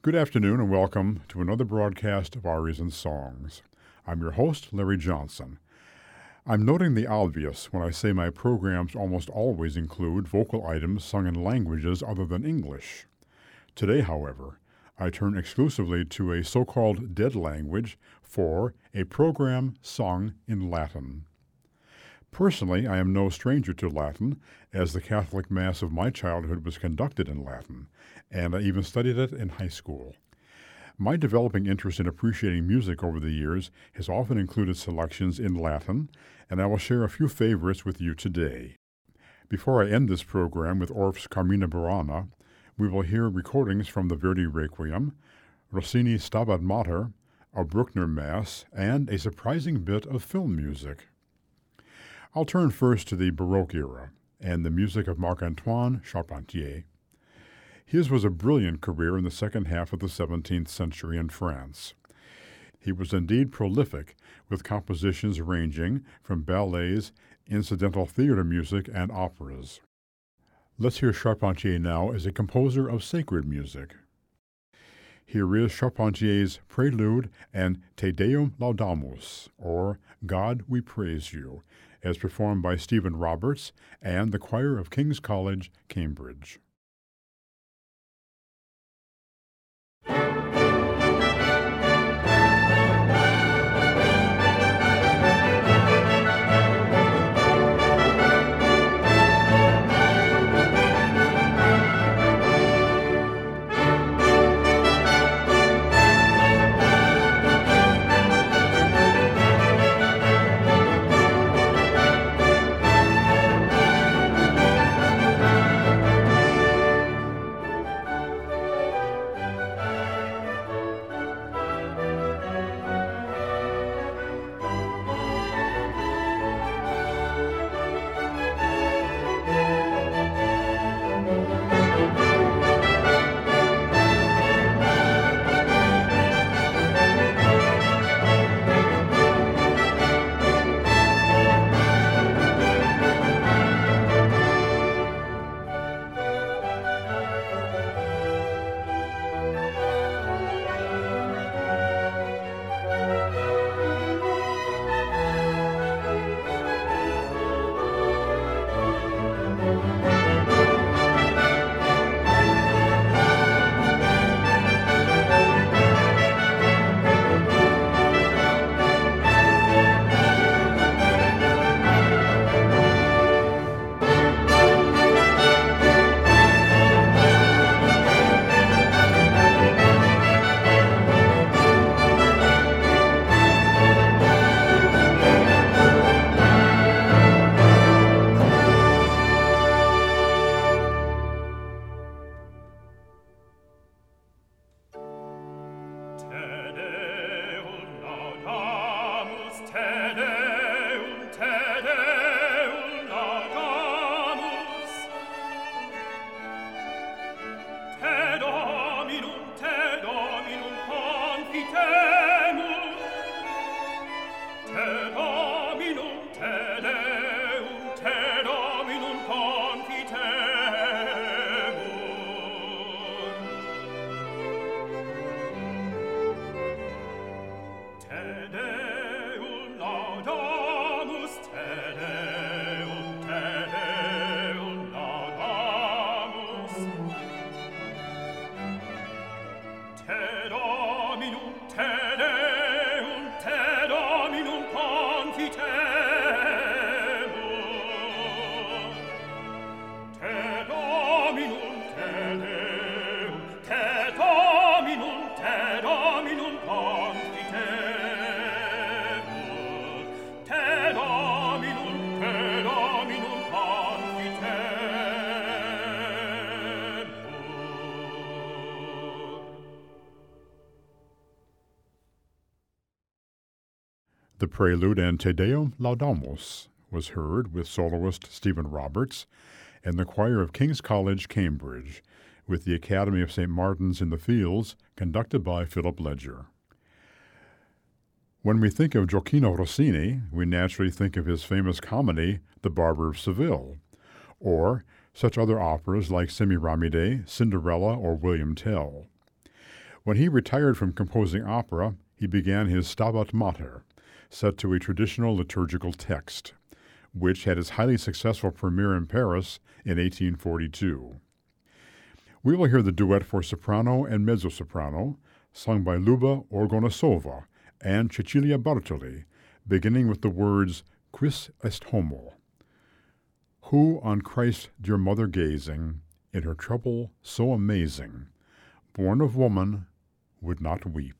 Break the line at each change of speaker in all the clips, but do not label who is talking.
Good afternoon and welcome to another broadcast of Arias and Songs. I'm your host, Larry Johnson. I'm noting the obvious when I say my programs almost always include vocal items sung in languages other than English. Today, however, I turn exclusively to a so called dead language for a program sung in Latin. Personally, I am no stranger to Latin, as the Catholic Mass of my childhood was conducted in Latin, and I even studied it in high school. My developing interest in appreciating music over the years has often included selections in Latin, and I will share a few favorites with you today. Before I end this program with Orff's Carmina Burana, we will hear recordings from the Verdi Requiem, Rossini's Stabat Mater, a Bruckner Mass, and a surprising bit of film music. I'll turn first to the Baroque era and the music of Marc Antoine Charpentier. His was a brilliant career in the second half of the 17th century in France. He was indeed prolific, with compositions ranging from ballets, incidental theater music, and operas. Let's hear Charpentier now as a composer of sacred music. Here is Charpentier's Prelude and Te Deum Laudamus, or God We Praise You, as performed by Stephen Roberts and the choir of King's College, Cambridge. The prelude and Te Deum Laudamus was heard with soloist Stephen Roberts and the choir of King's College, Cambridge, with the Academy of St. Martin's in the Fields, conducted by Philip Ledger. When we think of Gioachino Rossini, we naturally think of his famous comedy, The Barber of Seville, or such other operas like Semiramide, Cinderella, or William Tell.
When he retired from composing opera, he began his Stabat Mater, set to a traditional liturgical text, which had its highly successful premiere in Paris in 1842. We will hear the duet for soprano and mezzo soprano, sung by Luba Orgonasova and Cecilia Bartoli, beginning with the words Quis est homo? Who on Christ dear mother gazing, in her trouble so amazing, born of woman, would not weep.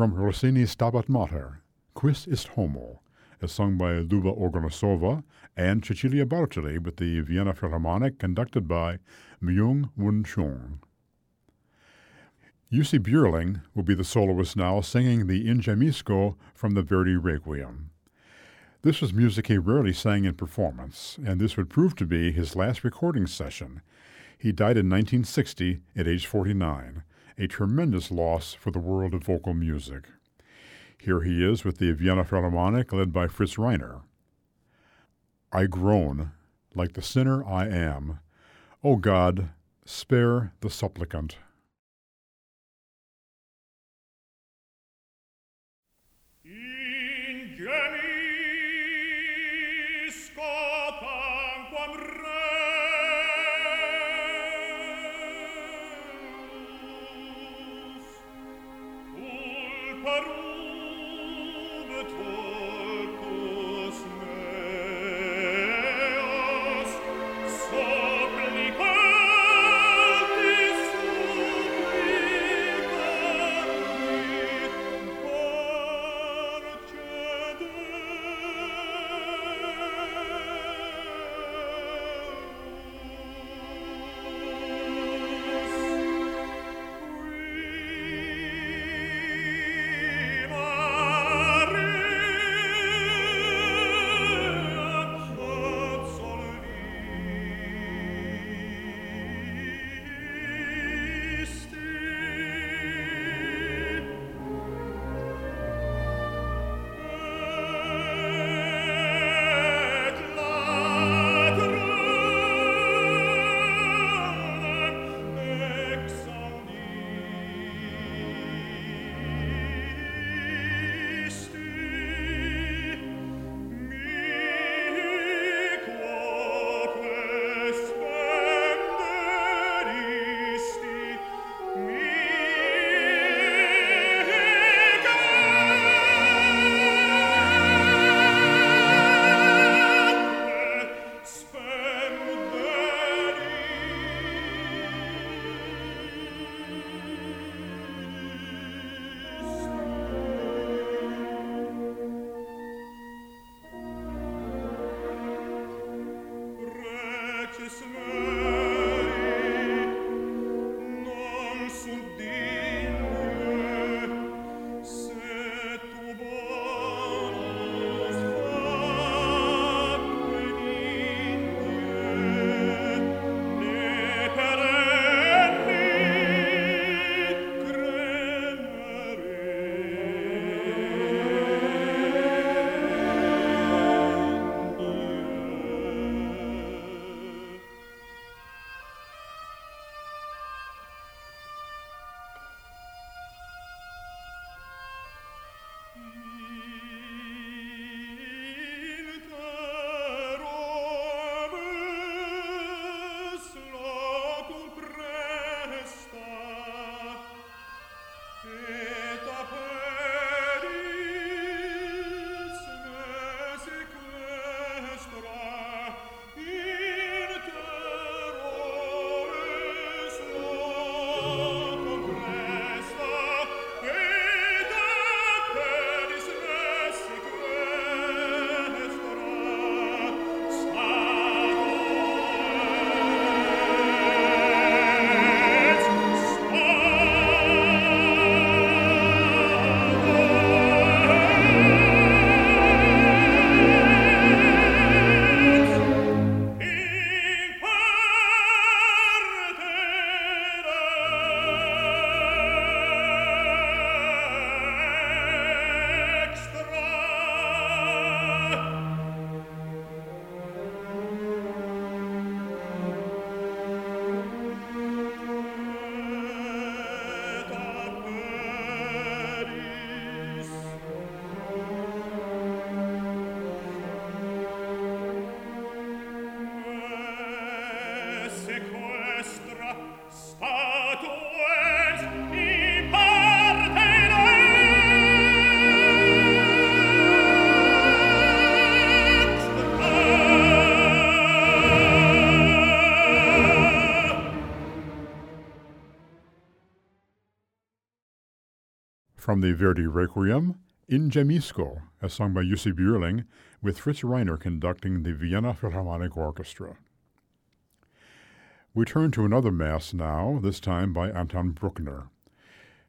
From Rossini's Stabat Mater, Quis est Homo, as sung by Luba Orgonasova and Cecilia Bartoli with the Vienna Philharmonic conducted by Myung Whun Chung. Jussi Björling will be the soloist now, singing the Ingemisco from the Verdi Requiem. This was music he rarely sang in performance, and this would prove to be his last recording session. He died in 1960 at age 49, a tremendous loss for the world of vocal music. Here he is with the Vienna Philharmonic led by Fritz Reiner. I groan like the sinner I am. O God, spare the supplicant. The Verdi Requiem, Ingemisco, as sung by Jussi Björling, with Fritz Reiner conducting the Vienna Philharmonic Orchestra. We turn to another Mass now, this time by Anton Bruckner.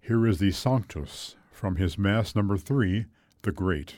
Here is the Sanctus from his Mass number three, The Great.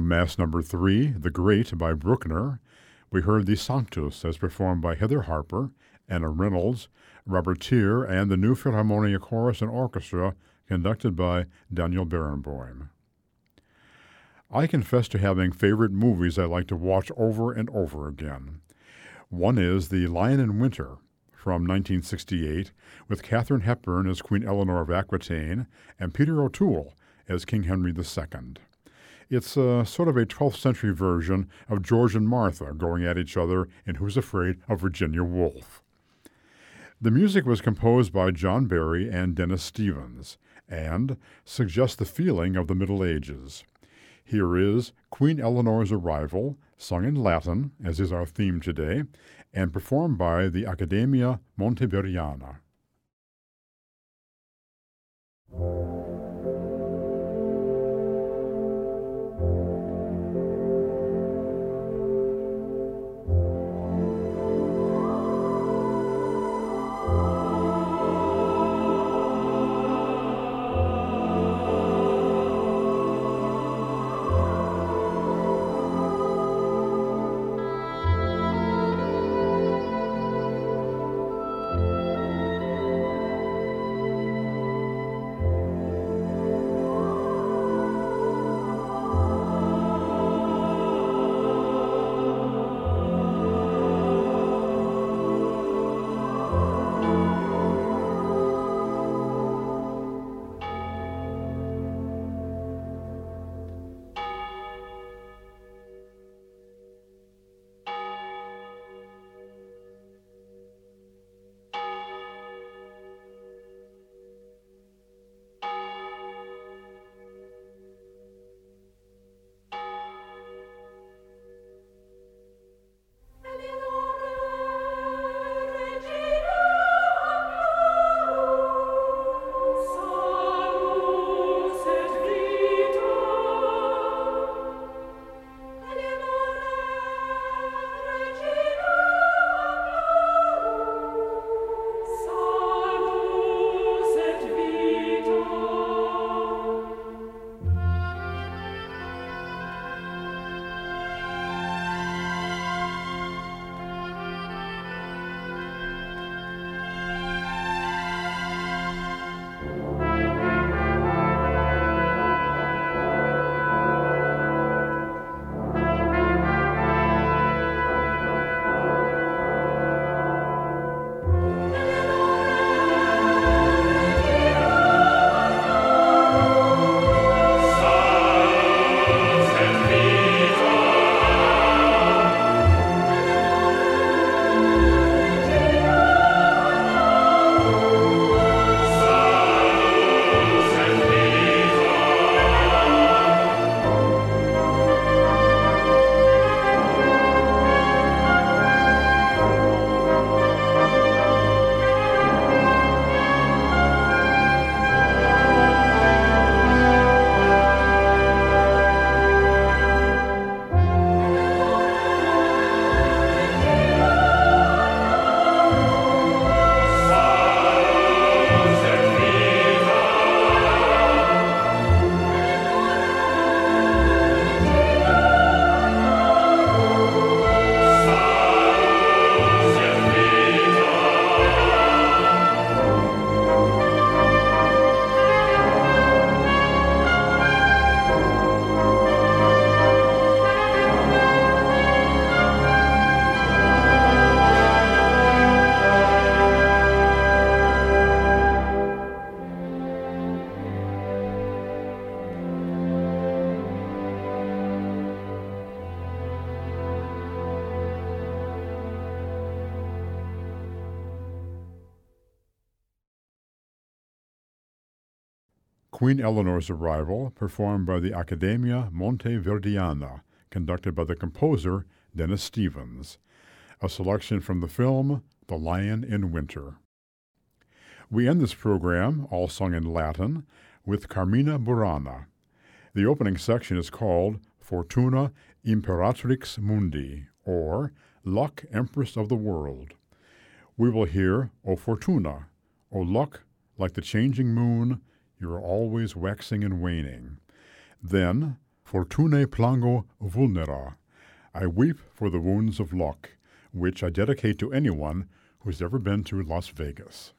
From Mass number three, The Great by Bruckner, we heard the Sanctus as performed by Heather Harper, Anna Reynolds, Robert Tear, and the New Philharmonia Chorus and Orchestra conducted by Daniel Barenboim. I confess to having favorite movies I like to watch over and over again. One is The Lion in Winter from 1968 with Katharine Hepburn as Queen Eleanor of Aquitaine and Peter O'Toole as King Henry II. It's a, sort of a 12th century version of George and Martha going at each other in Who's Afraid of Virginia Woolf. The music was composed by John Barry and Denis Stevens and suggests the feeling of the Middle Ages. Here is Queen Eleanor's Arrival, sung in Latin, as is our theme today, and performed by the Accademia Monteverdiana. Queen Eleanor's Arrival, performed by the Accademia Monteverdiana, conducted by the composer Denis Stevens. A selection from the film The Lion in Winter. We end this program, all sung in Latin, with Carmina Burana. The opening section is called Fortuna Imperatrix Mundi, or Luck Empress of the World. We will hear O Fortuna, O luck, like the changing moon, you are always waxing and waning. Then, Fortunae plango vulnera, I weep for the wounds of luck, which I dedicate to anyone who's ever been to Las Vegas.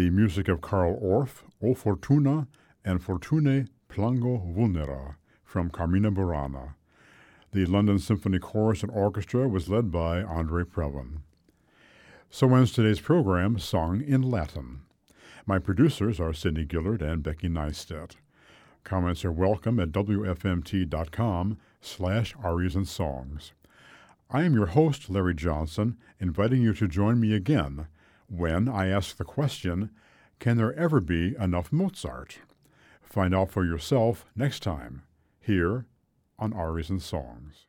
The music of Carl Orff, O Fortuna, and Fortunae Plango Vulnera from Carmina Burana. The London Symphony Chorus and Orchestra was led by Andre Previn. So ends today's program, sung in Latin. My producers are Sidney Gillard and Becky Neistat. Comments are welcome at wfmt.com slash arias and songs. I am your host, Larry Johnson, inviting you to join me again when I ask the question, Can there ever be enough Mozart? Find out for yourself next time, here on Arias and Songs.